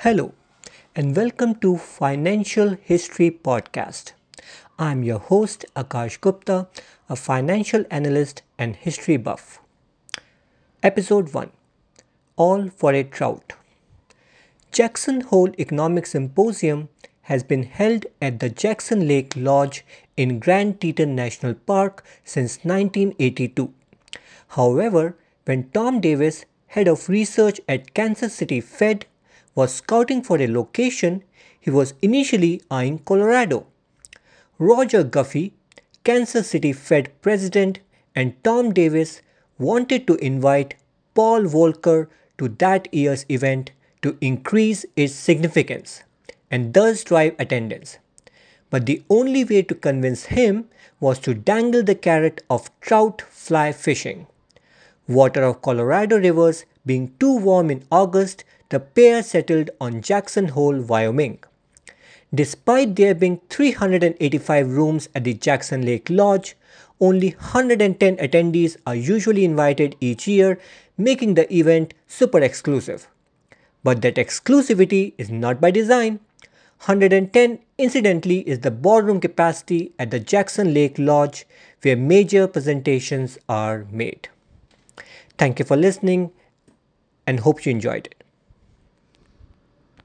Hello, and welcome to Financial History Podcast. I'm your host, Akash Gupta, a financial analyst and history buff. Episode 1 All for a Trout. Jackson Hole Economic Symposium has been held at the Jackson Lake Lodge in Grand Teton National Park since 1982. However, when Tom Davis, head of research at Kansas City Fed, was scouting for a location, he was initially eyeing Colorado. Roger Guffey, Kansas City Fed president, and Tom Davis wanted to invite Paul Volcker to that year's event to increase its significance and thus drive attendance. But the only way to convince him was to dangle the carrot of trout fly fishing. Water of Colorado rivers being too warm in August the pair settled on Jackson Hole, Wyoming. Despite there being 385 rooms at the Jackson Lake Lodge, only 110 attendees are usually invited each year, making the event super exclusive. But that exclusivity is not by design. 110 incidentally is the ballroom capacity at the Jackson Lake Lodge where major presentations are made. Thank you for listening and hope you enjoyed it.